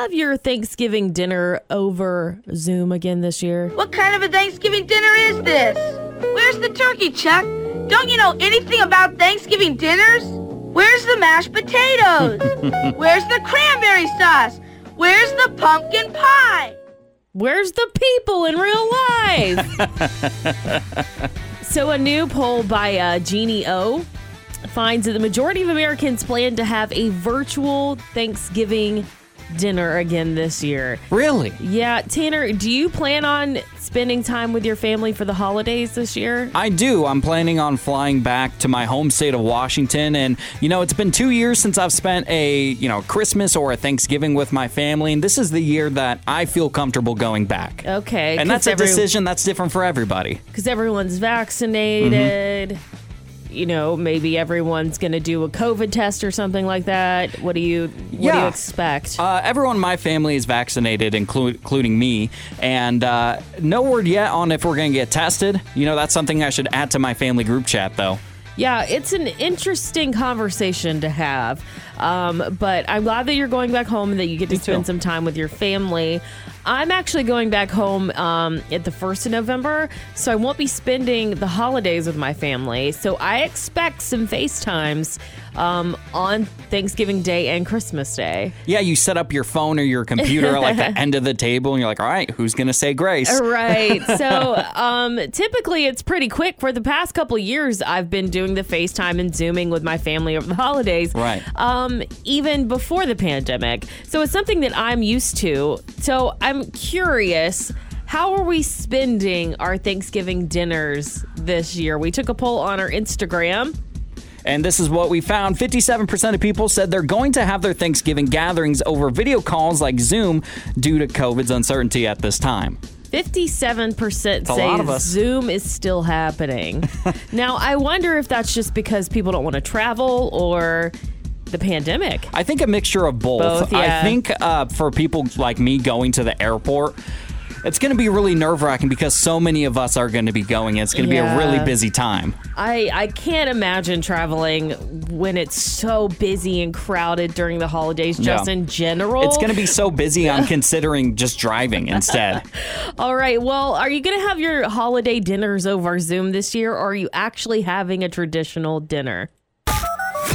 have your Thanksgiving dinner over Zoom again this year? What kind of a Thanksgiving dinner is this? Where's the turkey, Chuck? Don't you know anything about Thanksgiving dinners? Where's the mashed potatoes? Where's the cranberry sauce? Where's the pumpkin pie? Where's the people in real life? so, a new poll by uh, Jeannie O finds that the majority of Americans plan to have a virtual Thanksgiving dinner again this year. Really? Yeah, Tanner, do you plan on spending time with your family for the holidays this year? I do. I'm planning on flying back to my home state of Washington and you know, it's been 2 years since I've spent a, you know, Christmas or a Thanksgiving with my family and this is the year that I feel comfortable going back. Okay. And that's a decision that's different for everybody. Cuz everyone's vaccinated. Mm-hmm you know, maybe everyone's going to do a COVID test or something like that. What do you what yeah. do you expect? Uh, everyone in my family is vaccinated, inclu- including me, and uh, no word yet on if we're going to get tested. You know, that's something I should add to my family group chat, though. Yeah, it's an interesting conversation to have. Um, but I'm glad that you're going back home and that you get to Me spend too. some time with your family. I'm actually going back home um, at the 1st of November, so I won't be spending the holidays with my family. So I expect some FaceTimes um, on Thanksgiving Day and Christmas Day. Yeah, you set up your phone or your computer at like the end of the table, and you're like, all right, who's going to say grace? Right. So um, typically it's pretty quick. For the past couple years, I've been doing the FaceTime and Zooming with my family over the holidays. Right. Um, Um, even before the pandemic. So it's something that I'm used to. So I'm curious. How are we spending our Thanksgiving dinners this year? We took a poll on our Instagram. And this is what we found 57% of people said they're going to have their Thanksgiving gatherings over video calls like Zoom due to COVID's uncertainty at this time. 57% say Zoom is still happening. now, I wonder if that's just because people don't want to travel or the pandemic. I think a mixture of both. both yeah. I think uh, for people like me going to the airport, it's going to be really nerve wracking because so many of us are going to be going. It's going to yeah. be a really busy time. I, I can't imagine traveling when it's so busy and crowded during the holidays, just yeah. in general. It's going to be so busy, I'm considering just driving instead. All right. Well, are you going to have your holiday dinners over Zoom this year, or are you actually having a traditional dinner?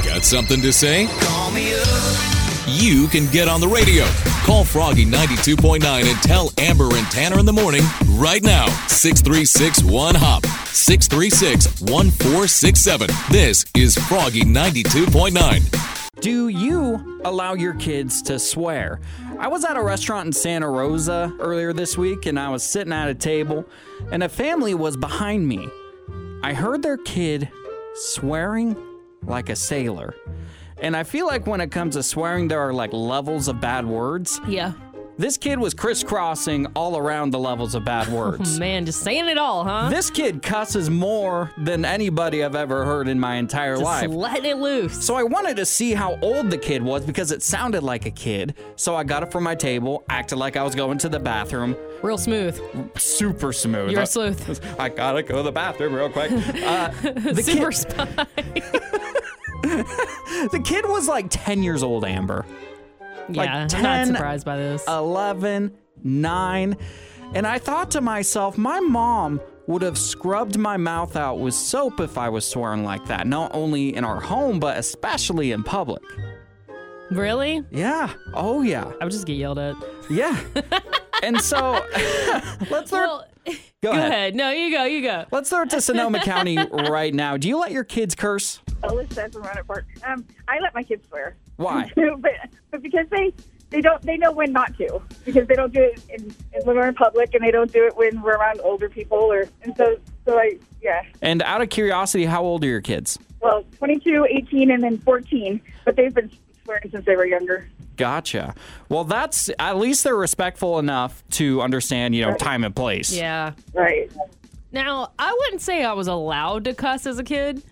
Got something to say? Call me up. You can get on the radio. Call Froggy 92.9 and tell Amber and Tanner in the morning right now. 636 1 Hop. 636 1467. This is Froggy 92.9. Do you allow your kids to swear? I was at a restaurant in Santa Rosa earlier this week and I was sitting at a table and a family was behind me. I heard their kid swearing like a sailor. And I feel like when it comes to swearing, there are like levels of bad words. Yeah. This kid was crisscrossing all around the levels of bad words. Oh, man, just saying it all, huh? This kid cusses more than anybody I've ever heard in my entire life. just life. Letting it loose. So I wanted to see how old the kid was because it sounded like a kid. So I got it from my table, acted like I was going to the bathroom. Real smooth. Super smooth. You're a sleuth. I gotta go to the bathroom real quick. Uh, the Super kid- spy. the kid was like 10 years old, Amber. Yeah, like 10, I'm not surprised by this. 11, 9. And I thought to myself, my mom would have scrubbed my mouth out with soap if I was swearing like that, not only in our home, but especially in public. Really? Yeah. Oh, yeah. I would just get yelled at. Yeah. and so let's start. Well, go, go ahead. ahead. No, you go. You go. Let's start to Sonoma County right now. Do you let your kids curse? Alyssa from Rohnert Park. Um, I let my kids swear. Why? but, but because they they don't they know when not to because they don't do it in, in, when we're in public and they don't do it when we're around older people or and so so I yeah. And out of curiosity, how old are your kids? Well, 22, 18, and then 14. But they've been swearing since they were younger. Gotcha. Well, that's at least they're respectful enough to understand, you know, right. time and place. Yeah. Right. Now, I wouldn't say I was allowed to cuss as a kid,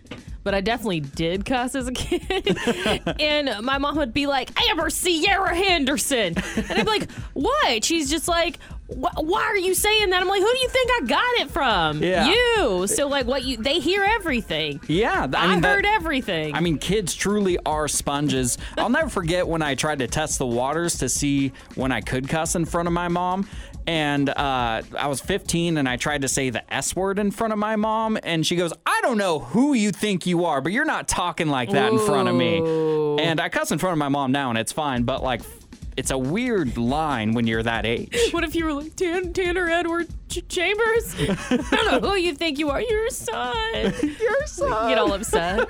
but I definitely did cuss as a kid. and my mom would be like, Amber Sierra Henderson. And I'd be like, what? She's just like, why are you saying that? I'm like, who do you think I got it from? Yeah. You. So like, what you? They hear everything. Yeah, I I, mean, that- heard everything. I mean, kids truly are sponges. I'll never forget when I tried to test the waters to see when I could cuss in front of my mom. And uh, I was 15 and I tried to say the S word in front of my mom. And she goes, I don't know who you think you are, but you're not talking like that in front of me. And I cuss in front of my mom now and it's fine. But like, it's a weird line when you're that age. what if you were like Tan- Tanner Edward Ch- Chambers? I don't know who you think you are. Your son. Your son. Get all upset,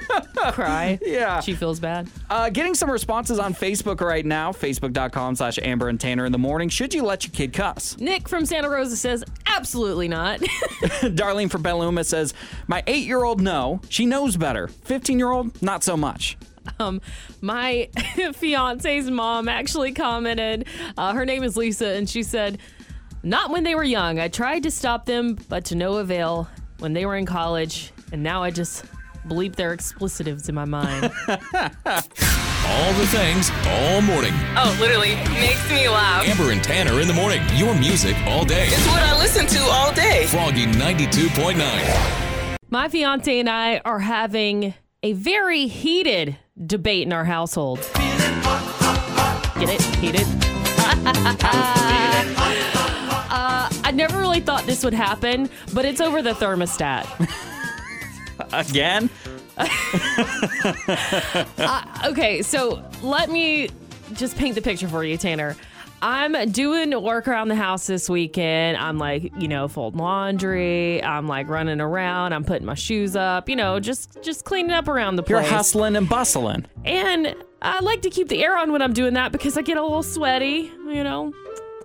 cry. Yeah. She feels bad. Uh, getting some responses on Facebook right now, facebook.com slash Amber and Tanner in the morning. Should you let your kid cuss? Nick from Santa Rosa says, absolutely not. Darlene from Petaluma says, My eight year old, no. She knows better. 15 year old, not so much. Um, my fiance's mom actually commented, uh, her name is Lisa, and she said, Not when they were young. I tried to stop them, but to no avail when they were in college, and now I just bleep their explicitives in my mind. All the things all morning. Oh, literally makes me laugh. Amber and Tanner in the morning. Your music all day. It's what I listen to all day. Froggy 92.9. my fiance and I are having a very heated debate in our household. Get it? Heated? uh, I never really thought this would happen, but it's over the thermostat. Again? Okay, so let me just paint the picture for you, Tanner. I'm doing work around the house this weekend. I'm like, you know, folding laundry. I'm like running around. I'm putting my shoes up. You know, just just cleaning up around the place. You're hustling and bustling. And I like to keep the air on when I'm doing that because I get a little sweaty, you know.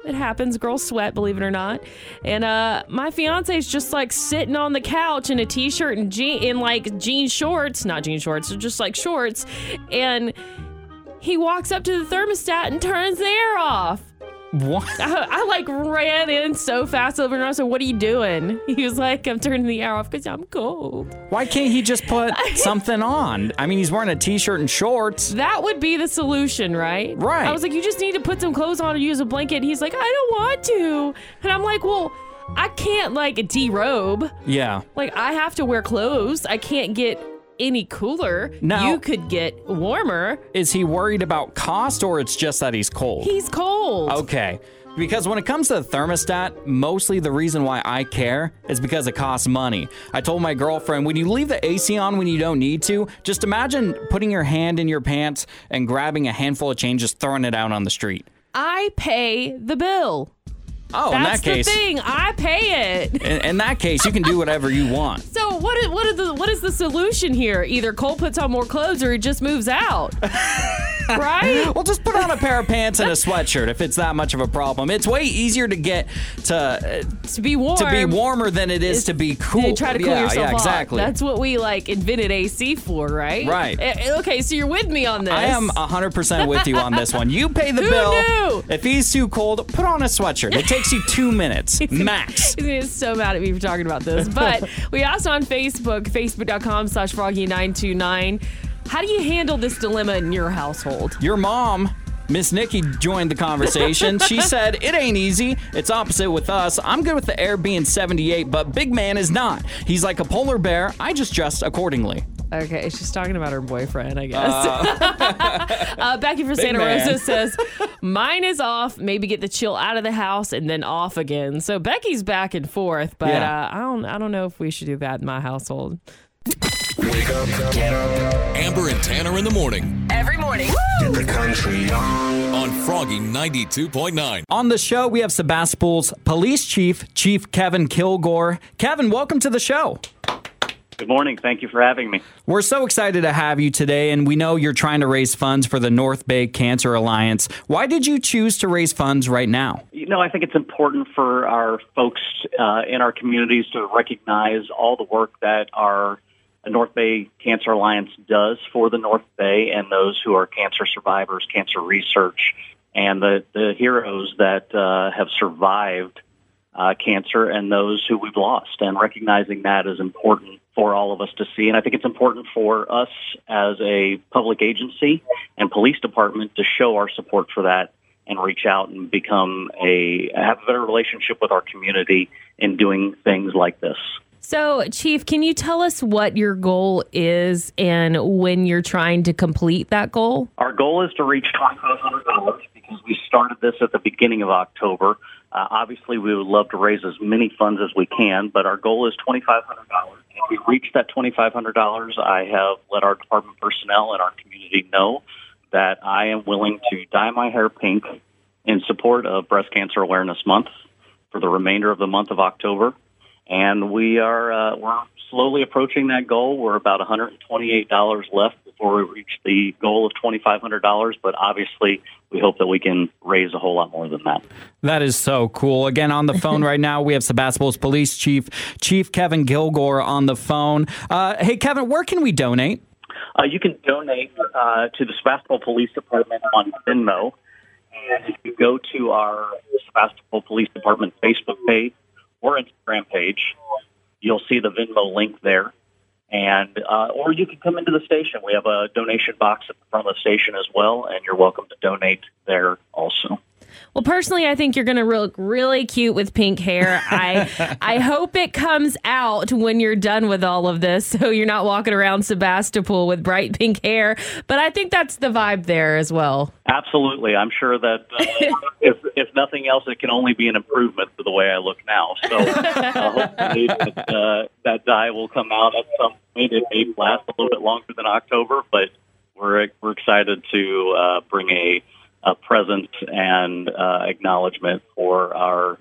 It happens, girls sweat, believe it or not. And uh my is just like sitting on the couch in a t-shirt and jean in like jean shorts, not jean shorts, just like shorts, and he walks up to the thermostat and turns the air off. What? I, I like ran in so fast over and I said, "What are you doing?" He was like, "I'm turning the air off because I'm cold." Why can't he just put something on? I mean, he's wearing a t shirt and shorts. That would be the solution, right? Right. I was like, you just need to put some clothes on and use a blanket. And he's like, I don't want to. And I'm like, well, I can't like derobe. Yeah. Like I have to wear clothes. I can't get any cooler. Now- you could get warmer. Is he worried about cost or it's just that he's cold? He's cold. Okay. Because when it comes to the thermostat, mostly the reason why I care is because it costs money. I told my girlfriend, when you leave the AC on when you don't need to, just imagine putting your hand in your pants and grabbing a handful of change, just throwing it out on the street. I pay the bill. Oh, in that case, the thing. I pay it. in, in that case, you can do whatever you want. So what is what is the what is the solution here? Either Cole puts on more clothes or he just moves out. right? Well, just put on a pair of pants and a sweatshirt if it's that much of a problem. It's way easier to get to uh, To be warm. to be warmer than it is to be cool. to try to cool yeah, yourself yeah, off. exactly. That's what we like invented AC for, right? Right. Eh, eh, Okay, so you're with me on this. I am 100% with you on this one. You pay the Who bill. knew? If he's too cold, put on a sweatshirt. It takes you two minutes max. He's gonna get so mad at me for talking about this. But we asked on Facebook, facebook.com slash froggy929. How do you handle this dilemma in your household? Your mom, Miss Nikki, joined the conversation. She said, It ain't easy. It's opposite with us. I'm good with the air being 78, but Big Man is not. He's like a polar bear. I just dress accordingly. Okay, she's talking about her boyfriend, I guess. Uh, Becky from Santa man. Rosa says, Mine is off. Maybe get the chill out of the house and then off again. So Becky's back and forth, but Yeah. uh, I don't I don't know if we should do that in my household. Amber and Tanner in the morning Every morning. on Froggy 92.9. On the show, we have Sebastopol's police chief, Chief Kevin Kilgore. Kevin, welcome to the show. Good morning. Thank you for having me. We're so excited to have you today, and we know you're trying to raise funds for the North Bay Cancer Alliance. Why did you choose to raise funds right now? You know, I think it's important for our folks uh, in our communities to recognize all the work that our North Bay Cancer Alliance does for the North Bay and those who are cancer survivors, cancer research, and the, the heroes that uh, have survived uh, cancer and those who we've lost. And recognizing that is important for all of us to see. And I think it's important for us as a public agency and police department to show our support for that and reach out and become a have a better relationship with our community in doing things like this. So, Chief, can you tell us what your goal is and when you're trying to complete that goal? Our goal is to reach $2,500 because we started this at the beginning of October. Uh, obviously, we would love to raise as many funds as we can, but our goal is $2,500. If we reach that $2,500, I have let our department personnel and our community know that I am willing to dye my hair pink in support of Breast Cancer Awareness Month for the remainder of the month of October and we are uh, we're slowly approaching that goal. We're about $128 left before we reach the goal of $2,500, but obviously we hope that we can raise a whole lot more than that. That is so cool. Again, on the phone right now, we have Sebastopol's Police Chief, Chief Kevin Kilgore, on the phone. Uh, hey, Kevin, where can we donate? Uh, you can donate uh, to the Sebastopol Police Department on Venmo. And if you go to our Sebastopol Police Department Facebook page, or Instagram page. You'll see the Venmo link there. And uh, or you can come into the station. We have a donation box at the front of the station as well, and you're welcome to donate there also. Well, personally, I think you're going to look really cute with pink hair. I I hope it comes out when you're done with all of this, so you're not walking around Sebastopol with bright pink hair. But I think that's the vibe there as well. Absolutely, I'm sure that uh, if if nothing else, it can only be an improvement to the way I look now. So uh, hopefully that, uh, that dye will come out at some point. It may last a little bit longer than October, but we're we're excited to uh, bring a uh, presence and uh, acknowledgement for our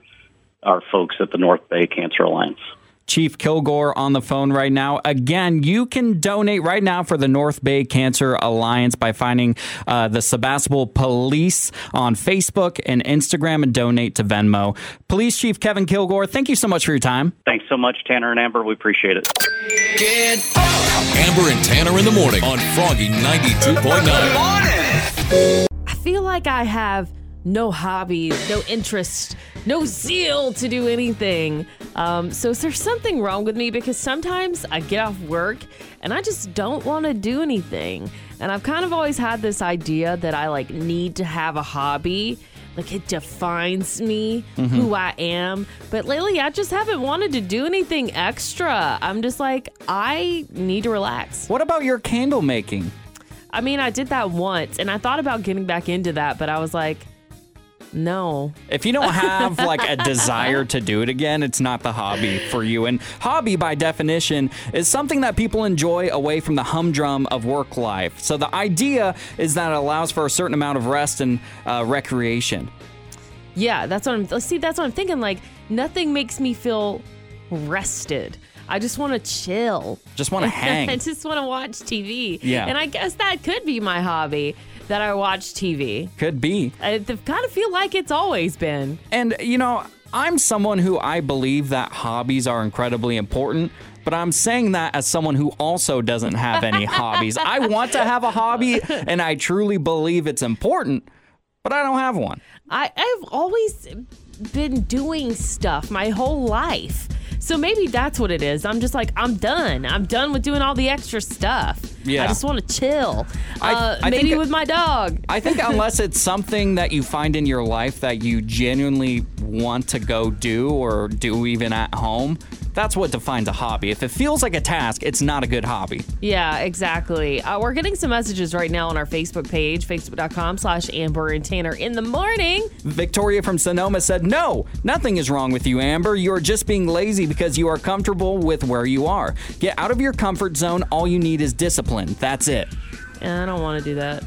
our folks at the North Bay Cancer Alliance. Chief Kilgore on the phone right now. Again, you can donate right now for the North Bay Cancer Alliance by finding uh, the Sebastopol Police on Facebook and Instagram and donate to Venmo. Police Chief Kevin Kilgore, thank you so much for your time. Thanks so much, Tanner and Amber. We appreciate it. Amber and Tanner in the morning on Froggy 92.9 feel like I have no hobbies, no interest, no zeal to do anything. Um, so is there something wrong with me? Because sometimes I get off work and I just don't want to do anything. And I've kind of always had this idea that I like need to have a hobby. Like it defines me, mm-hmm. who I am. But lately, I just haven't wanted to do anything extra. I'm just like, I need to relax. What about your candle making? I mean, I did that once and I thought about getting back into that, but I was like, no. If you don't have like a desire to do it again, it's not the hobby for you. And hobby, by definition, is something that people enjoy away from the humdrum of work life. So the idea is that it allows for a certain amount of rest and uh, recreation. Yeah, that's what I'm. See, that's what I'm thinking. Like nothing makes me feel rested. I just want to chill. Just want to hang. I just want to watch TV. Yeah. And I guess that could be my hobby that I watch TV. Could be. I kind of feel like it's always been. And, you know, I'm someone who I believe that hobbies are incredibly important. But I'm saying that as someone who also doesn't have any hobbies. I want to have a hobby and I truly believe it's important, but I don't have one. I, I've always been doing stuff my whole life. So maybe that's what it is. I'm just like, I'm done. I'm done with doing all the extra stuff. Yeah. I just want to chill. I, uh, I maybe with my dog. I think unless it's something that you find in your life that you genuinely want to go do or do even at home, that's what defines a hobby. If it feels like a task, it's not a good hobby. Yeah, exactly. Uh, we're getting some messages right now on our Facebook page, facebook.com slash Amber and Tanner in the morning. Victoria from Sonoma said, No, nothing is wrong with you, Amber. You are just being lazy because you are comfortable with where you are. Get out of your comfort zone. All you need is discipline. That's it. Eh, I don't want to do that.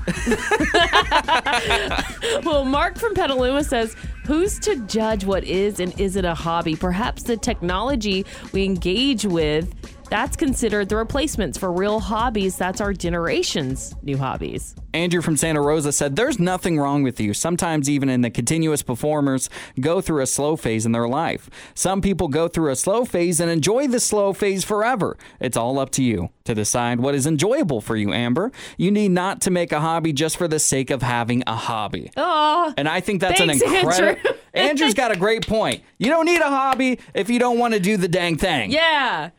well, Mark from Petaluma says, Who's to judge what is and isn't a hobby? Perhaps the technology we engage with that's considered the replacements for real hobbies. That's our generation's new hobbies. Andrew from Santa Rosa said, There's nothing wrong with you. Sometimes, even in the continuous performers, go through a slow phase in their life. Some people go through a slow phase and enjoy the slow phase forever. It's all up to you to decide what is enjoyable for you, Amber. You need not to make a hobby just for the sake of having a hobby. Oh, and I think that's thanks, an incredible. Andrew. Andrew's got a great point. You don't need a hobby if you don't want to do the dang thing. Yeah.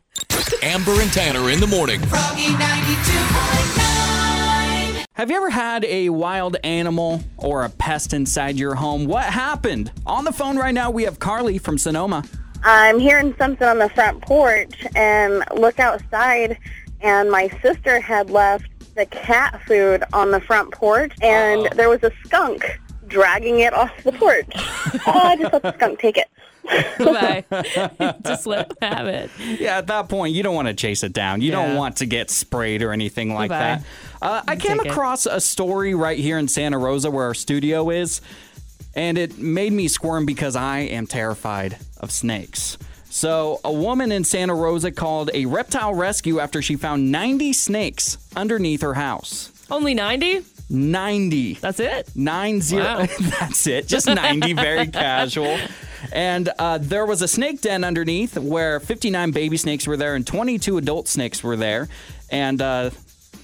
Amber and Tanner in the morning. Froggy 92.9. Have you ever had a wild animal or a pest inside your home? What happened? On the phone right now, we have Carly from Sonoma. I'm hearing something on the front porch and look outside and my sister had left the cat food on the front porch and there was a skunk dragging it off the porch. oh, I just let the skunk take it. Bye. Just let have it. Yeah, at that point, you don't want to chase it down. You don't want to get sprayed or anything like Goodbye. that. Uh, I came Take it. across a story right here in Santa Rosa where our studio is, and it made me squirm because I am terrified of snakes. So, a woman in Santa Rosa called a reptile rescue after she found 90 snakes underneath her house. Only 90? 90. That's it? Nine zero. Wow. That's it. Just 90, very casual. And uh, there was a snake den underneath where 59 baby snakes were there and 22 adult snakes were there. And uh,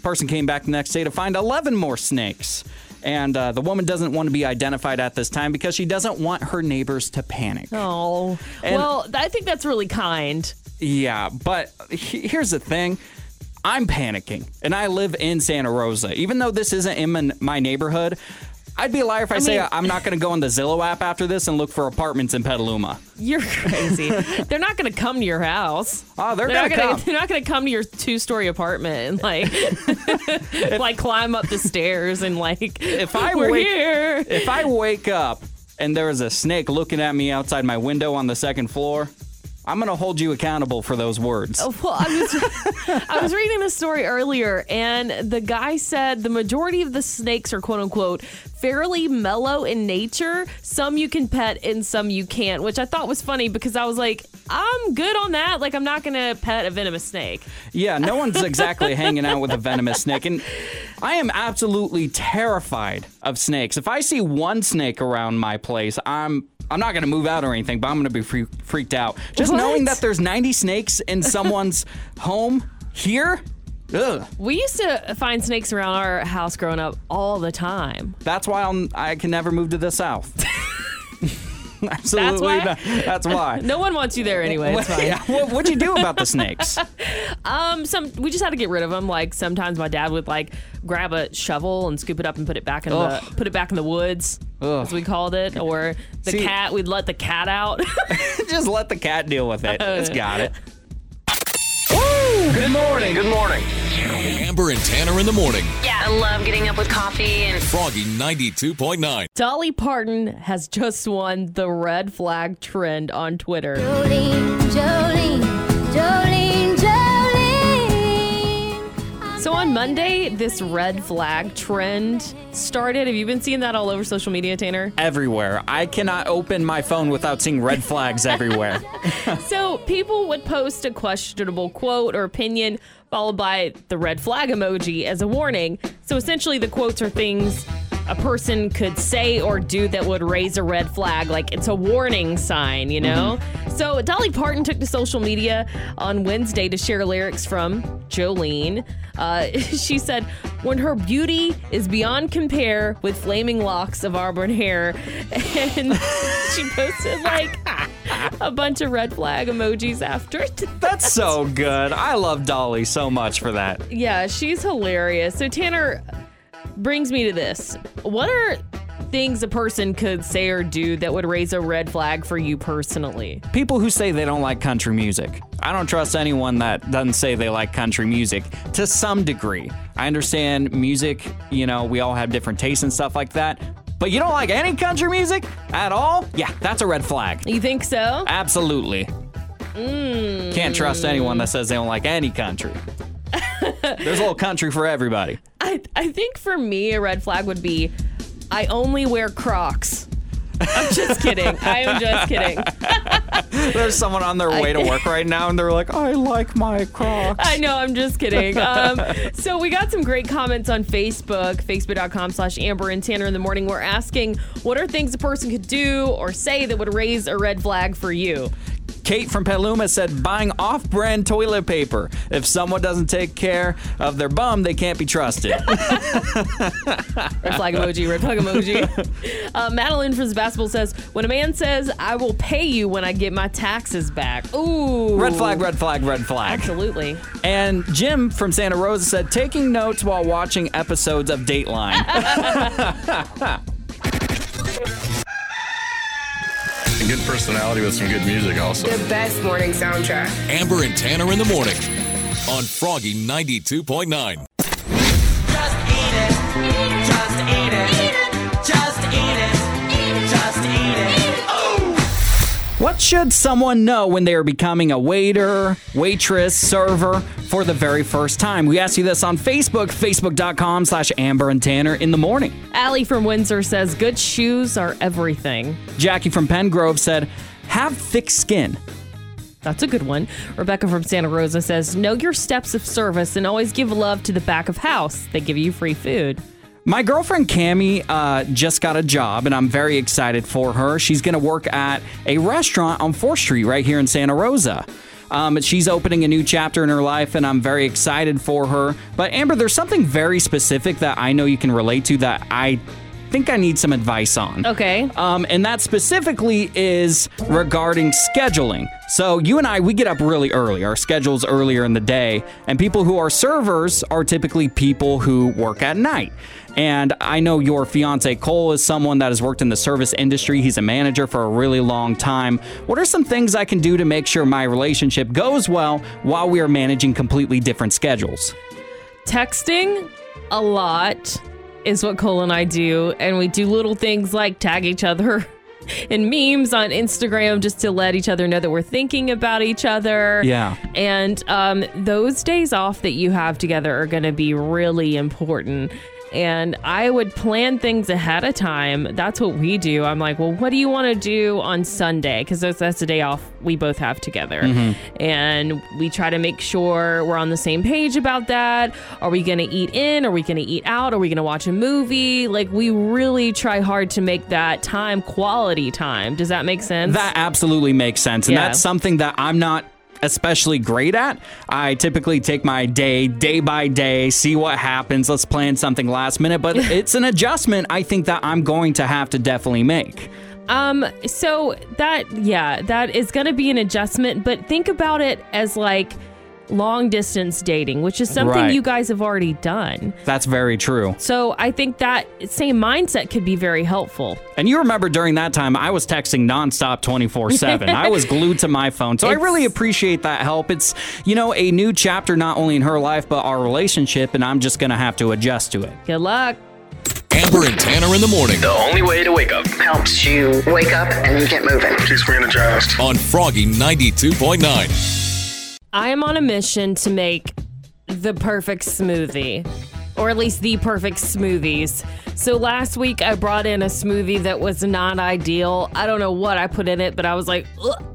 person came back the next day to find 11 more snakes. And uh, the woman doesn't want to be identified at this time because she doesn't want her neighbors to panic. Oh. And- well, I think that's really kind. Yeah, but he- here's the thing. I'm panicking, and I live in Santa Rosa. Even though this isn't in my- neighborhood, I'd be a liar if I, say mean- I'm not going to go on the Zillow app after this and look for apartments in Petaluma. You're crazy. they're not going to come to your house. Oh, they're, They're going not to gonna, come. they're not gonna come to your two story apartment and like like climb up the stairs and like If I we're wake- here. If I wake up and there is a snake looking at me outside my window on the second floor, I'm going to hold you accountable for those words. Oh, well, I was I was reading this story earlier, and the guy said the majority of the snakes are quote unquote fairly mellow in nature. Some you can pet, and some you can't, which I thought was funny because I was like, I'm good on that. Like, I'm not gonna pet a venomous snake. Yeah, no one's exactly hanging out with a venomous snake. And I am absolutely terrified of snakes. If I see one snake around my place, I'm I'm not going to move out or anything, but I'm going to be free, freaked out. Just What? knowing that there's 90 snakes in someone's home here, ugh. We used to find snakes around our house growing up all the time. That's why I'm, I can never move to the south. Absolutely. why? not. That's why. No one wants you there anyway. It's fine. What, what'd you do about the snakes? Um, some we just had to get rid of them. Like sometimes my dad would like grab a shovel and scoop it up and put it back in Ugh. the put it back in the woods, Ugh. as we called it. Or the See- cat, we'd let the cat out. Just let the cat deal with it. It's got it. Good morning. Good morning. Amber and Tanner in the morning. Yeah, I love getting up with coffee and Froggy 92.9. Dolly Parton has just won the red flag trend on Twitter. Jolene, Jolene, Monday, this red flag trend started. Have you been seeing that all over social media, Tanner? Everywhere. I cannot open my phone without seeing red flags everywhere. So people would post a questionable quote or opinion followed by the red flag emoji as a warning. So essentially, the quotes are things a person could say or do that would raise a red flag. Like it's a warning sign, you know? So Dolly Parton took to social media on Wednesday to share lyrics from Jolene. Uh, she said, When her beauty is beyond compare with flaming locks of auburn hair. And she posted like a bunch of red flag emojis after it. That's so good. I love Dolly so much for that. Yeah, she's hilarious. So Tanner brings me to this. What are things a person could say or do that would raise a red flag for you personally? People who say they don't like country music. I don't trust anyone that doesn't say they like country music to some degree. I understand music, you know, we all have different tastes and stuff like that. But you don't like any country music at all? Yeah, that's a red flag. You think so? Absolutely. Mm. Can't trust anyone that says they don't like any country. There's a little country for everybody. I I think for me a red flag would be I only wear Crocs. I'm just kidding. I am just kidding. There's someone on their way to work right now and they're like, I like my Crocs. I know, I'm just kidding. Um, so we got some great comments on Facebook, facebook.com slash Amber and Tanner in the morning. We're asking what are things a person could do or say that would raise a red flag for you? Kate from Petaluma said buying off brand toilet paper. If someone doesn't take care of their bum, they can't be trusted. Red flag emoji, red flag emoji. Uh, Madeline from Basketball says, when a man says, I will pay you when I get my taxes back. Ooh. red flag, red flag, red flag. Absolutely. And Jim from Santa Rosa said taking notes while watching episodes of Dateline. And good personality with some good music also. The best morning soundtrack. Amber and Tanner in the morning on Froggy 92.9. What should someone know when they are becoming a waiter, waitress, server for the very first time? We asked you this on Facebook, facebook.com slash Amber and Tanner in the morning. Allie from Windsor says, good shoes are everything. Jackie from Pengrove said, have thick skin. That's a good one. Rebecca from Santa Rosa says, know your steps of service and always give love to the back of house. They give you free food. My girlfriend Cami uh, just got a job, and I'm very excited for her. She's going to work at a restaurant on 4th Street right here in Santa Rosa. Um, she's opening a new chapter in her life, and I'm very excited for her. But Amber, there's something very specific that I know you can relate to that I think I need some advice on. Okay. Um, and that specifically is regarding scheduling. So you and I, we get up really early. Our schedule's earlier in the day, and people who are servers are typically people who work at night. And I know your fiance Cole is someone that has worked in the service industry. He's a manager for a really long time. What are some things I can do to make sure my relationship goes well while we are managing completely different schedules? Texting a lot is what Cole and I do. And we do little things like tag each other in memes on Instagram just to let each other know that we're thinking about each other. Yeah. And um, those days off that you have together are going to be really important. And I would plan things ahead of time. That's what we do. I'm like, well, what do you want to do on Sunday? Because that's, that's the day off we both have together. Mm-hmm. And we try to make sure we're on the same page about that. Are we going to eat in? Are we going to eat out? Are we going to watch a movie? Like, we really try hard to make that time quality time. Does that make sense? That absolutely makes sense. And Yeah. that's something that I'm not especially great at. I typically take my day, day by day, see what happens. Let's plan something last minute, but it's an adjustment I think that I'm going to have to definitely make. Um, so that, yeah, that is going to be an adjustment, but think about it as like long distance dating, which is something Right. you guys have already done. That's very true. So I think that same mindset could be very helpful. And you remember during that time, I was texting nonstop 24 7. I was glued to my phone. So I It's- really appreciate that help. It's, you know, a new chapter not only in her life, but our relationship, and I'm just going to have to adjust to it. Good luck. Amber and Tanner in the morning The only way to wake up helps you wake up and you get moving. She's re-energized. on Froggy 92.9. I am on a mission to make the perfect smoothie, or at least the perfect smoothies. So last week I brought in a smoothie that was not ideal. I don't know what I put in it, but I was like, Ugh.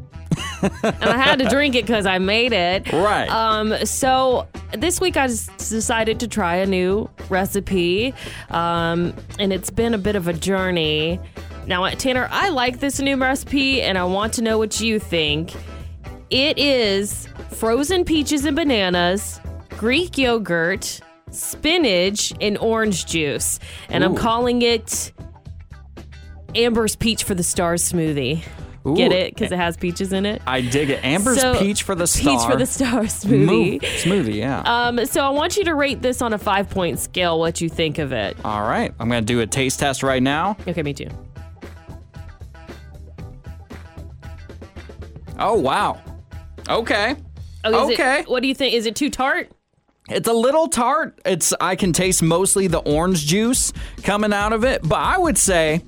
and I had to drink it because I made it. Right. Um. So this week I decided to try a new recipe, um, and it's been a bit of a journey. Now, Tanner, I like this new recipe, and I want to know what you think. It is frozen peaches and bananas, Greek yogurt, spinach, and orange juice. And I'm calling it Amber's Peach for the Stars smoothie. Get it? Because it has peaches in it. I dig it. Amber's So, peach for the star. Peach for the star smoothie. Move- smoothie, yeah. Um, so I want you to rate this on a five point scale, what you think of it. All right. I'm going to do a taste test right now. Okay, me too. Oh, wow. Okay. Oh, okay. It, what do you think? Is it too tart? It's a little tart. It's I can taste mostly the orange juice coming out of it, but I would say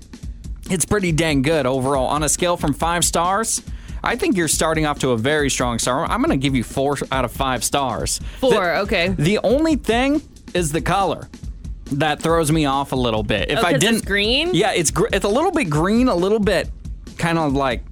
it's pretty dang good overall. On a scale from five stars, I think you're starting off to a very strong start. I'm going to give you four out of five stars. Four, The- okay. The only thing is the color. That throws me off a little bit. If Oh, I didn't green? yeah, it's gr- it's a little bit green, a little bit kind of like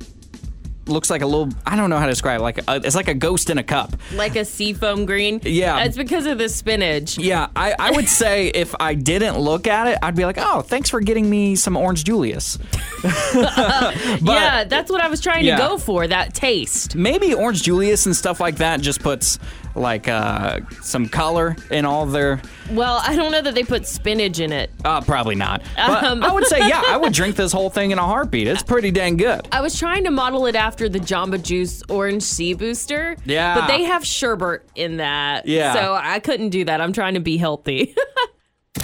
looks like a little. I don't know how to describe it. Like a, it's like a ghost in a cup. Like a seafoam green. Yeah. It's because of the spinach. Yeah, I, I would say if I didn't look at it, I'd be like, oh, thanks for getting me some orange Julius. yeah, that's what I was trying Yeah. to go for. That taste. Maybe orange Julius and stuff like that just puts like uh, some color in all their. Well, I don't know that they put spinach in it. Uh, probably not. But Um. I would say, yeah, I would drink this whole thing in a heartbeat. It's pretty dang good. I was trying to model it after the Jamba Juice Orange C-Booster. Yeah. But they have sherbet in that. Yeah. So I couldn't do that. I'm trying to be healthy.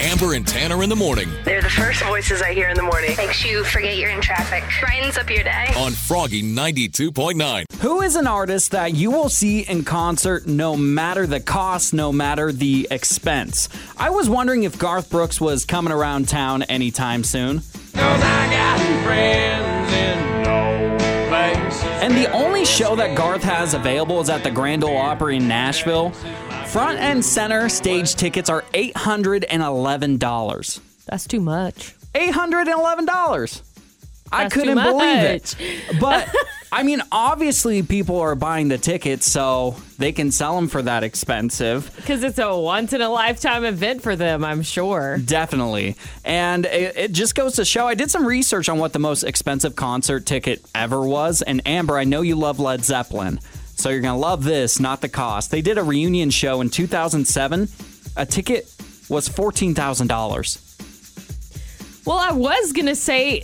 Amber and Tanner in the morning They're the first voices I hear in the morning. Makes you forget you're in traffic. Brightens up your day. on Froggy 92.9. Who is an artist that you will see in concert no matter the cost, no matter the expense? I was wondering if Garth Brooks was coming around town anytime soon. And the only show that Garth has available is at the Grand Ole Opry in Nashville. Front and center stage tickets are $811. That's too much. $811. I That's couldn't believe it. But I mean, obviously people are buying the tickets so they can sell them for that expensive. Because it's a once in a lifetime event for them, I'm sure. Definitely. And it, it just goes to show I did some research on what the most expensive concert ticket ever was. And Amber, I know you love Led Zeppelin. So you're going to love this, not the cost. They did a reunion show in 2007. A ticket was $14,000. Well, I was going to say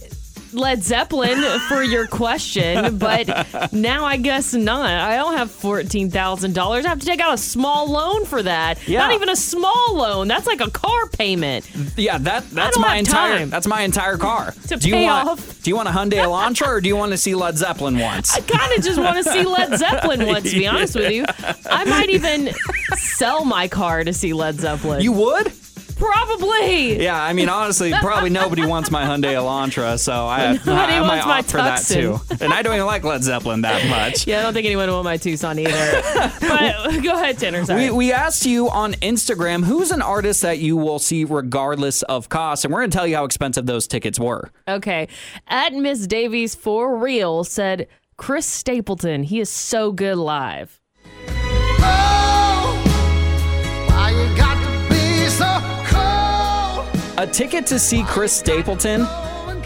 Led Zeppelin for your question, but now I guess not. I don't have $14,000. I have to take out a small loan for that. Yeah. Not even a small loan. That's like a car payment. Yeah, that that's my entire time that's my entire car. to do you pay want off. do you want a Hyundai Elantra or do you want to see Led Zeppelin once? I kind of just want to see Led Zeppelin once, to be honest with you. I might even sell my car to see Led Zeppelin. You would? Probably. Yeah, I mean, honestly, probably nobody wants my Hyundai Elantra, so I, Nobody I, I might wants my opt for that too. And I don't even like Led Zeppelin that much. Yeah, I don't think anyone would want my Tucson either. but go ahead, Tanner. Sorry. We, we asked you on Instagram who's an artist that you will see regardless of cost, and we're going to tell you how expensive those tickets were. Okay. At Miss Davies for real said Chris Stapleton. He is so good live. Oh! A ticket to see Chris Stapleton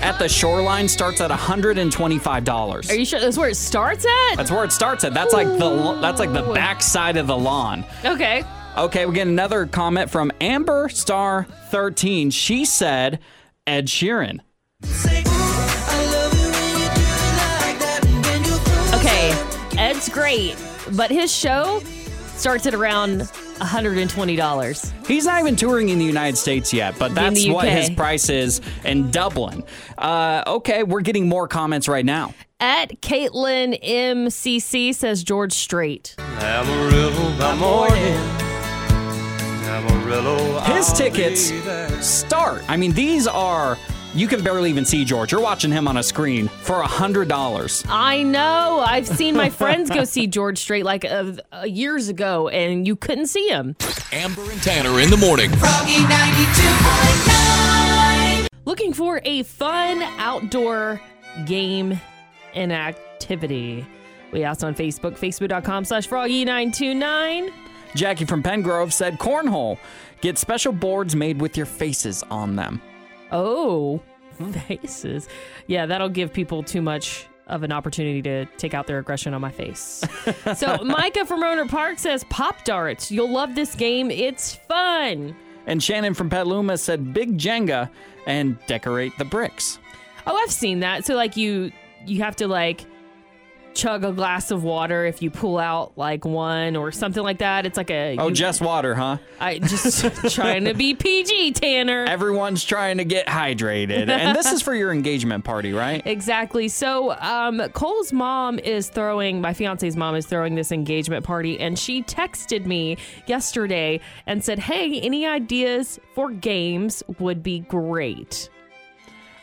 at the Shoreline starts at $125. Are you sure that's where it starts at? That's where it starts at. That's like the that's like the back side of the lawn. Okay. Okay, we get another comment from Amber Star 13. She said Ed Sheeran. Okay. Ed's great, but his show starts at around $120. He's not even touring in the United States yet, but that's what his price is in Dublin. Uh, okay, we're getting more comments right now. At Caitlin MCC says George Strait. His tickets start. I mean, these are. You can barely even see George. You're watching him on a screen for a hundred dollars. I know. I've seen my friends go see George Strait like uh, uh, years ago, and you couldn't see him. Amber and Tanner in the morning. Froggy ninety two point nine. Looking for a fun outdoor game and activity. We asked on Facebook, facebook.com slash froggy929. Jackie from Pengrove said cornhole. Get special boards made with your faces on them. Oh, hmm. faces. Yeah, that'll give people too much of an opportunity to take out their aggression on my face. so Micah from Rohnert Park says Pop Darts. You'll love this game. It's fun. And Shannon from Petaluma said big Jenga and decorate the bricks. Oh, I've seen that. So like you you have to like chug a glass of water if you pull out like one or something like that. It's like a Oh, you- just water, huh? I just trying to be PG, Tanner. Everyone's trying to get hydrated. And this is for your engagement party, right? Exactly. So, um, Cole's mom is throwing, my fiance's mom is throwing this engagement party, and she texted me yesterday and said, Hey, any ideas for games would be great.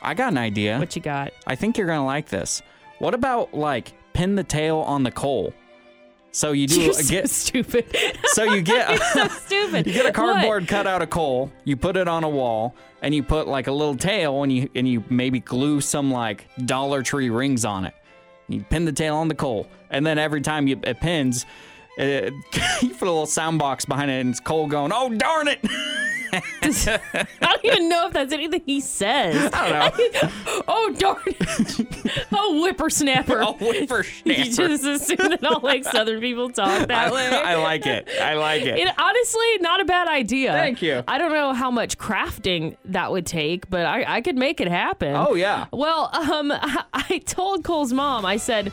I got an idea. What you got? I think you're going to like this. What about like pin the tail on the Cole? So you do You're so get stupid. So you get so stupid. You get a What? cardboard cutout of Cole, you put it on a wall, and you put like a little tail and you and you maybe glue some like Dollar Tree rings on it. You pin the tail on the Cole, and then every time you it pins, uh, you put a little sound box behind it, and it's Cole going, "Oh darn it!" I don't even know if that's anything he says. I don't know. oh darn it! Oh whippersnapper. Oh, whippersnapper. You just assume that all like Southern people talk that way. I like it. I like it. It honestly not a bad idea. Thank you. I don't know how much crafting that would take, but I, I could make it happen. Oh, yeah. Well, um, I, I told Cole's mom. I said,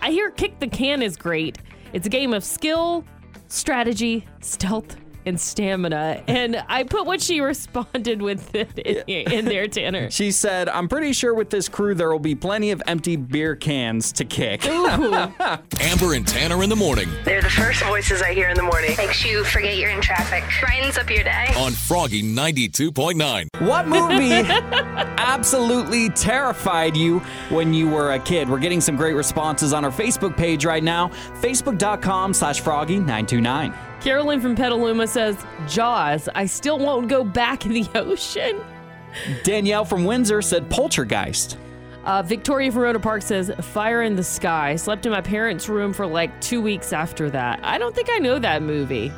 I hear kick the can is great. It's a game of skill, strategy, stealth, and stamina. And I put what she responded with in, in there, Tanner. She said, I'm pretty sure with this crew there will be plenty of empty beer cans to kick. Amber and Tanner in the morning They're the first voices I hear in the morning. Makes you forget you're in traffic. Brightens up your day. on Froggy 92.9. What movie absolutely terrified you when you were a kid? We're getting some great responses on our Facebook page right now. Facebook.com slash Froggy929. Carolyn from Petaluma says, Jaws, I still won't go back in the ocean. Danielle from Windsor said Poltergeist. Uh, Victoria from Rohnert Park says, Fire in the Sky. Slept in my parents' room for like two weeks after that. I don't think I know that movie.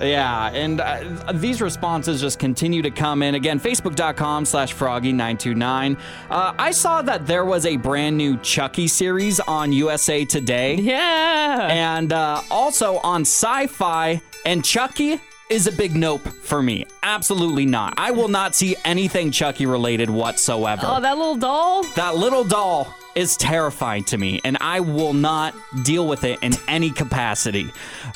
Yeah, and uh, these responses just continue to come in. Again, facebook.com slash froggy929. Uh, I saw that there was a brand new Chucky series on USA Today. Yeah. And uh, also on sci fi, and Chucky is a big nope for me. Absolutely not. I will not see anything Chucky related whatsoever. Oh, that little doll? That little doll is terrifying to me, and I will not deal with it in any capacity.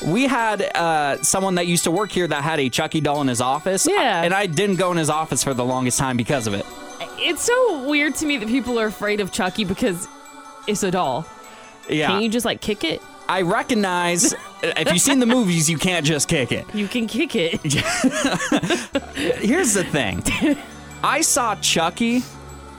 We had uh, someone that used to work here that had a Chucky doll in his office. Yeah. And I didn't go in his office for the longest time because of it. It's so weird to me that people are afraid of Chucky because it's a doll. Yeah. Can you just like kick it? I recognize if you've seen the movies, you can't just kick it. You can kick it. Here's the thing I saw Chucky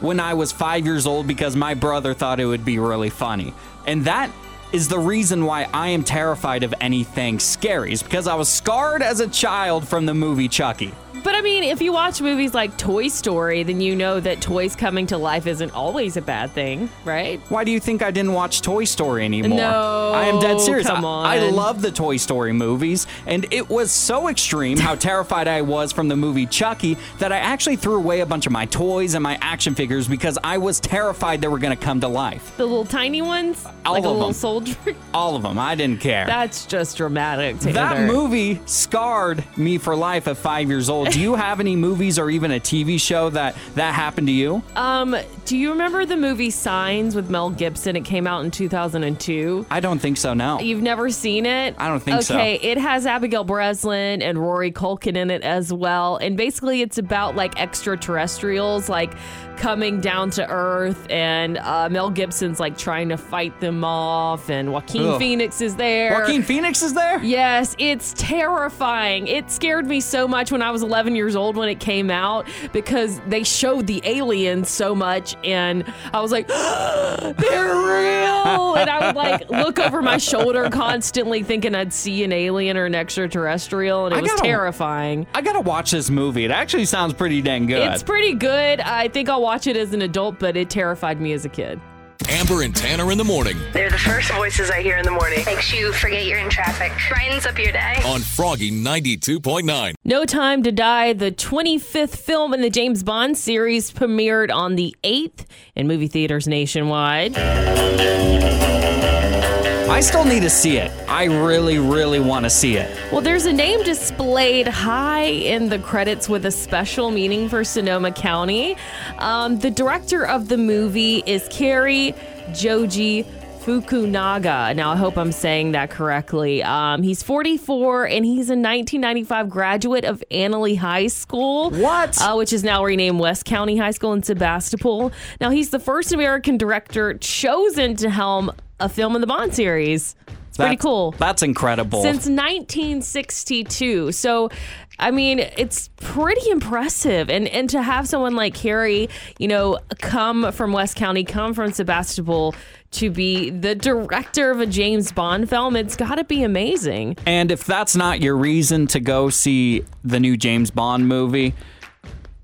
when I was five years old because my brother thought it would be really funny. And that is the reason why I am terrified of anything scary, is because I was scarred as a child from the movie Chucky. But I mean, if you watch movies like Toy Story, then you know that toys coming to life isn't always a bad thing, right? Why do you think I didn't watch Toy Story anymore? No, I am dead serious. come I- I, love the Toy Story movies, and it was so extreme how terrified I was from the movie Chucky that I actually threw away a bunch of my toys and my action figures because I was terrified they were going to come to life. The little tiny ones, All like a of little them. soldier. All of them. I didn't care. That's just dramatic. Taylor. That movie scarred me for life at five years old. Do you have any movies or even a TV show that that happened to you? Um, do you remember the movie Signs with Mel Gibson? It came out in 2002. I don't think so. No. You've never seen it? I don't think so. Okay, it has Abigail Breslin and Rory Culkin in it as well. And basically, it's about like extraterrestrials, like coming down to Earth, and uh, Mel Gibson's like trying to fight them off, and Joaquin Ugh. Phoenix is there. Joaquin Phoenix is there? Yes, it's terrifying. It scared me so much when I was 11 years old when it came out because they showed the aliens so much, and I was like, they're real. And I would like look over my shoulder constantly thinking I'd see an alien or an extraterrestrial, and it I was gotta- terrifying. I gotta watch this movie. It actually sounds pretty dang good. It's pretty good. I think I'll watch it as an adult, but it terrified me as a kid. Amber and Tanner in the morning They're the first voices I hear in the morning. Makes you forget you're in traffic. Brightens up your day. on Froggy 92.9. No Time to Die, the 25th film in the James Bond series, premiered on the 8th in movie theaters nationwide. I still need to see it. I really, really want to see it. Well, there's a name displayed high in the credits with a special meaning for Sonoma County. Um, the director of the movie is Cary Joji Fukunaga. Now, I hope I'm saying that correctly. Um, he's 44 and he's a 1995 graduate of Analy High School. What? Uh, which is now renamed West County High School in Sebastopol. Now, he's the first American director chosen to helm a film in the Bond series. It's pretty That's- cool That's incredible. since 1962. So, I mean, it's pretty impressive. And and to have someone like Cary, you know, come from West County, come from Sebastopol to be the director of a James Bond film, it's got to be amazing. and if that's not your reason to go see the new James Bond movie,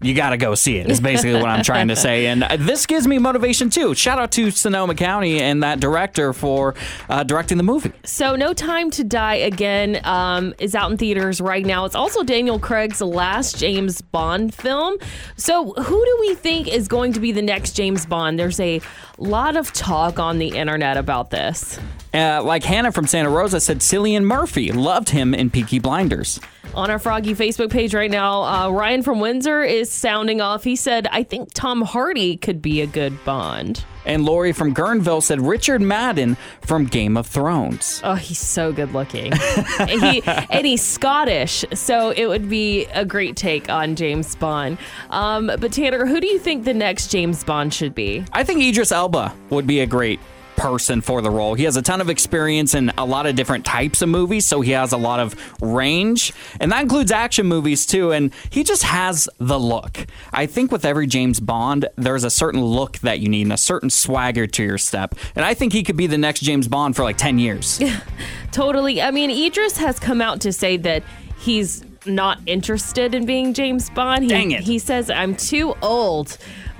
you got to go see it. Is basically what I'm trying to say, and uh, this gives me motivation too. Shout out to Sonoma County and that director for uh, directing the movie. So, No Time to Die Again um, is out in theaters right now. It's also Daniel Craig's last James Bond film. So, who do we think is going to be the next James Bond? There's a lot of talk on the internet about this. Uh, like Hannah from Santa Rosa said, Cillian Murphy loved him in Peaky Blinders. On our Froggy Facebook page right now, uh, Ryan from Windsor is sounding off. He said, I think Tom Hardy could be a good Bond. And Lori from Guerneville said Richard Madden from Game of Thrones. Oh, he's so good looking. and, he, and he's Scottish, so it would be a great take on James Bond. Um, but Tanner, who do you think the next James Bond should be? I think Idris Elba would be a great person for the role. He has a ton of experience in a lot of different types of movies, so he has a lot of range, and that includes action movies too. And he just has the look. I think with every James Bond, there's a certain look that you need and a certain swagger to your step. And I think he could be the next James Bond for like 10 years. Totally. I mean, Idris has come out to say that he's not interested in being James Bond. He, Dang it. He says, I'm too old.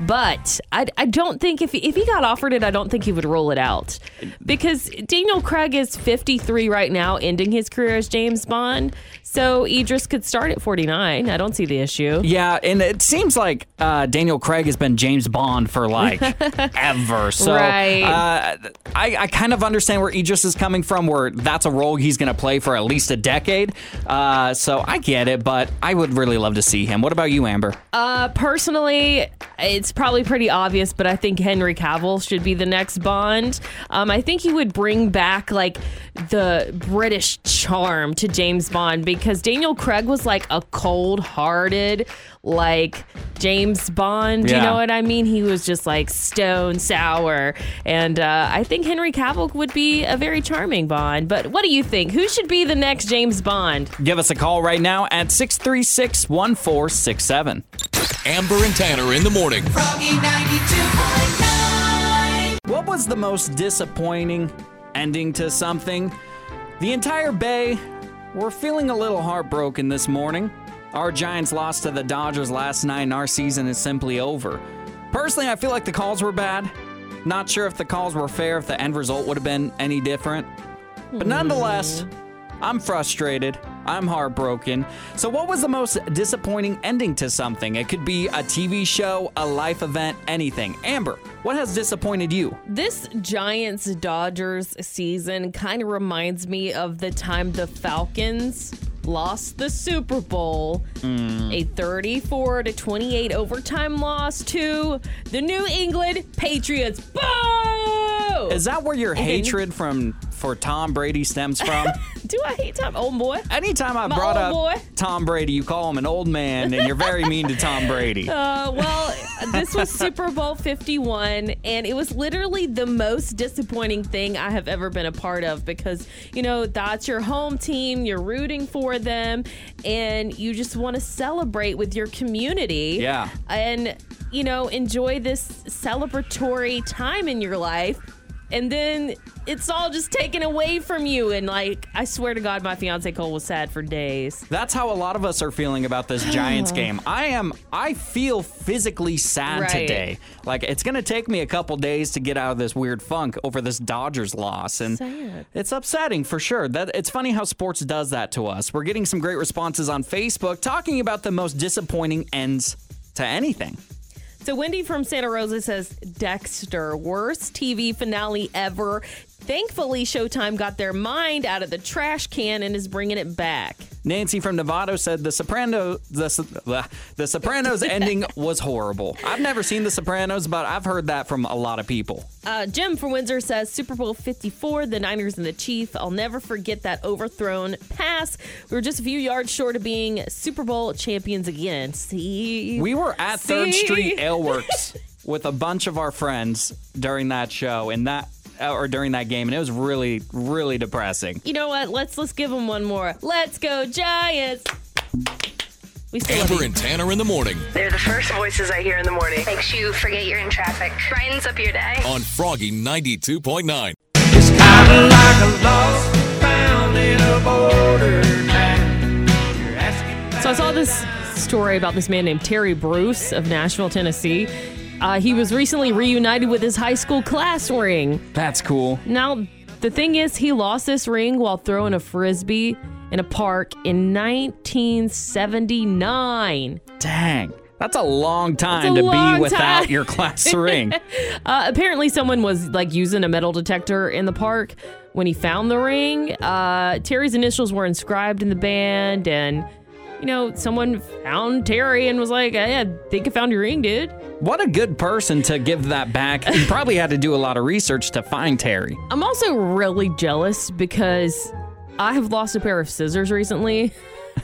But I, I don't think if he, if he got offered it, I don't think he would roll it out. Because Daniel Craig is 53 right now, ending his career as James Bond. So Idris could start at 49. I don't see the issue. Yeah, and it seems like uh, Daniel Craig has been James Bond for like ever. So Right. uh, I, I kind of understand where Idris is coming from, where that's a role he's going to play for at least a decade. Uh, so I get it, but I would really love to see him. What about you, Amber? Uh, personally, it's probably pretty obvious, but I think Henry Cavill should be the next Bond. Um, I think he would bring back like the British charm to James Bond because Daniel Craig was like a cold-hearted, like James Bond. You know what I mean? He was just like stone sour, and uh, I think Henry Cavill would be a very charming Bond. But what do you think? Who should be the next James Bond? Give us a call right now at 636 1467. Amber and Tanner in the morning. What was the most disappointing ending to something? The entire Bay were feeling a little heartbroken this morning. Our Giants lost to the Dodgers last night, and our season is simply over. Personally, I feel like the calls were bad. Not sure if the calls were fair, if the end result would have been any different. But nonetheless, I'm frustrated. I'm heartbroken. So, what was the most disappointing ending to something? It could be a TV show, a life event, anything. Amber, what has disappointed you? This Giants Dodgers season kind of reminds me of the time the Falcons lost the Super Bowl, hmm. a 34 to 28 overtime loss to the New England Patriots. Boo! Is that where your And- hatred from for Tom Brady stems from? Do I hate Tom? Old boy. Anytime I My brought up boy. Tom Brady, you call him an old man, and you're very mean to Tom Brady. Uh, well, this was Super Bowl 51, and it was literally the most disappointing thing I have ever been a part of because, you know, that's your home team, you're rooting for them, and you just want to celebrate with your community. Yeah. And, you know, enjoy this celebratory time in your life. And then it's all just taken away from you. And, like, I swear to God, my fiance Cole was sad for days. That's how a lot of us are feeling about this Giants game. I am I feel physically sad Right. today. Like it's going to take me a couple days to get out of this weird funk over this Dodgers loss and Sad. it's upsetting for sure. That it's funny how sports does that to us. We're getting some great responses on Facebook talking about the most disappointing ends to anything. So Wendy from Santa Rosa says Dexter, worst TV finale ever. Thankfully, Showtime got their mind out of the trash can and is bringing it back. Nancy from Nevada said the Soprano the, the Sopranos ending was horrible. I've never seen the Sopranos, but I've heard that from a lot of people. Uh, Jim from Windsor says Super Bowl 54, the Niners and the Chief. I'll never forget that overthrown pass. We were just a few yards short of being Super Bowl champions again. See? We were at Third See? Street Aleworks with a bunch of our friends during that show and that Uh, or during that game, and it was really, really depressing. You know what? Let's let's give them one more. Let's go Giants. We still love Amber and Tanner in the morning They're the first voices I hear in the morning. Makes you forget you're in traffic. Brightens up your day. on Froggy 92.9. So I saw this story about this man named Terry Bruce of Nashville, Tennessee. Uh, he was recently reunited with his high school class ring. That's cool. Now, the thing is, he lost this ring while throwing a frisbee in a park in 1979. Dang. That's a long time a to long be without time. your class ring. Uh, apparently, someone was like using a metal detector in the park when he found the ring. Uh, Terry's initials were inscribed in the band, and you know, someone found Terry and was like, "Hey, I think I found your ring, dude." What a good person to give that back. He probably had to do a lot of research to find Terry. I'm also really jealous because I have lost a pair of scissors recently.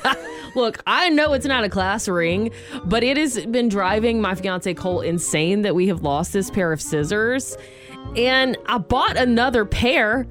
Look, I know it's not a class ring, but it has been driving my fiance Cole insane that we have lost this pair of scissors. And I bought another pair.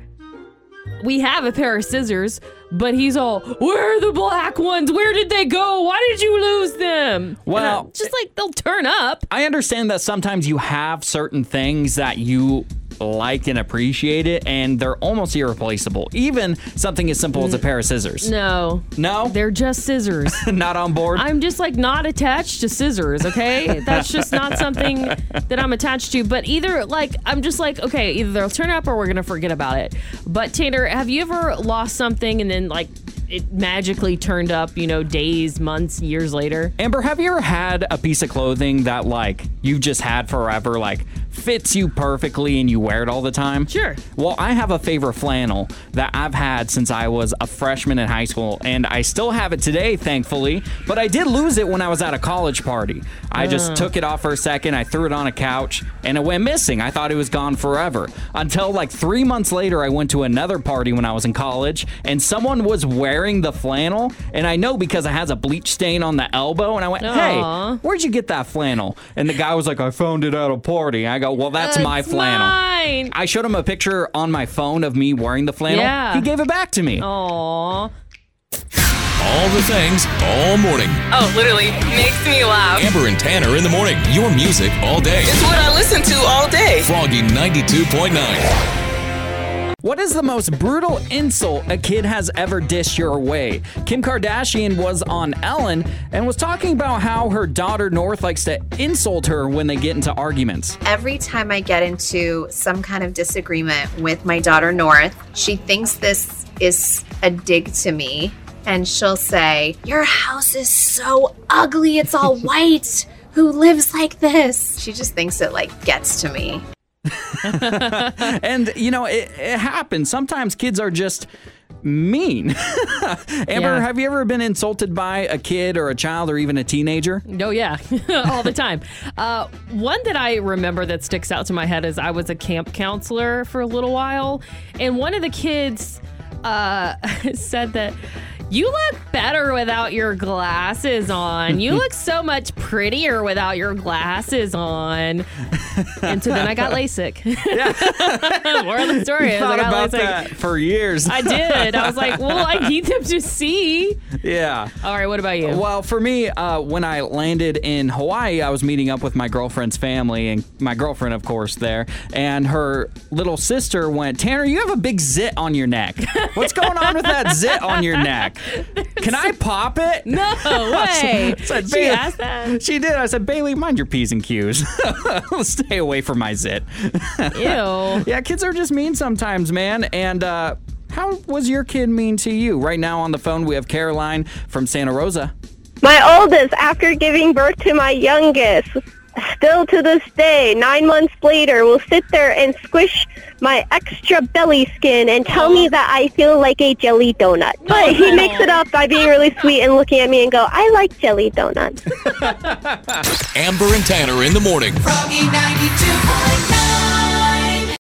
We have a pair of scissors, but he's all, Where are the black ones? Where did they go? Why did you lose them? Well, just like they'll turn up. I understand that sometimes you have certain things that you like and appreciate it, and they're almost irreplaceable. Even something as simple as a mm. pair of scissors. No. No? They're just scissors. Not on board? I'm just like not attached to scissors, okay? That's just not something that I'm attached to. But either like I'm just like, okay, either they'll turn up or we're gonna forget about it. But Tanner, have you ever lost something and then like it magically turned up, you know, days, months, years later? Amber, have you ever had a piece of clothing that like you've just had forever, like fits you perfectly and you wear it all the time? Sure. Well, I have a favorite flannel that I've had since I was a freshman in high school, and I still have it today, thankfully. But I did lose it when I was at a college party. I just Uh. took it off for a second, I threw it on a couch, and it went missing. I thought it was gone forever. Until like three months later, I went to another party when I was in college, and someone was wearing the flannel, and I know because it has a bleach stain on the elbow, and I went, Aw. hey, where'd you get that flannel? And the guy was like, I found it at a party. I go, well, that's my It's flannel. mine. I showed him a picture on my phone of me wearing the flannel. Yeah. He gave it back to me. Aww. All the things, all morning. Oh, literally makes me laugh. Amber and Tanner in the morning. Your music all day. It's what I listen to all day. Froggy 92.9. What is the most brutal insult a kid has ever dished your way? Kim Kardashian was on Ellen and was talking about how her daughter North likes to insult her when they get into arguments. Every time I get into some kind of disagreement with my daughter North, she thinks this is a dig to me. And she'll say, Your house is so ugly, it's all white. Who lives like this? She just thinks it like gets to me. and, you know, it, it happens. Sometimes kids are just mean. Amber, Yeah. have you ever been insulted by a kid or a child or even a teenager? Oh yeah, all the time. Uh, one that I remember that sticks out to my head is I was a camp counselor for a little while, and one of the kids uh, said that. You look better without your glasses on. You look so much prettier without your glasses on. And so then I got LASIK. More of the story is I got about LASIK. that for years. I did. I was like, well, I need them to see. Yeah. All right, what about you? Well, for me, uh, when I landed in Hawaii, I was meeting up with my girlfriend's family and my girlfriend, of course, there. And her little sister went, Tanner, you have a big zit on your neck. What's going on with that zit on your neck? Can I pop it? No way. I said, She "Bailey-" asked that? She did. I said, Bailey, mind your P's and Q's. Stay away from my zit. Ew. yeah, kids are just mean sometimes, man. And, uh, how was your kid mean to you? Right now on the phone, we have Caroline from Santa Rosa. My oldest, after giving birth to my youngest, still to this day, nine months later, will sit there and squish my extra belly skin and tell me that I feel like a jelly donut. But he makes it up by being really sweet and looking at me and go, I like jelly donuts. Amber and Tanner in the morning. Froggy 92.9.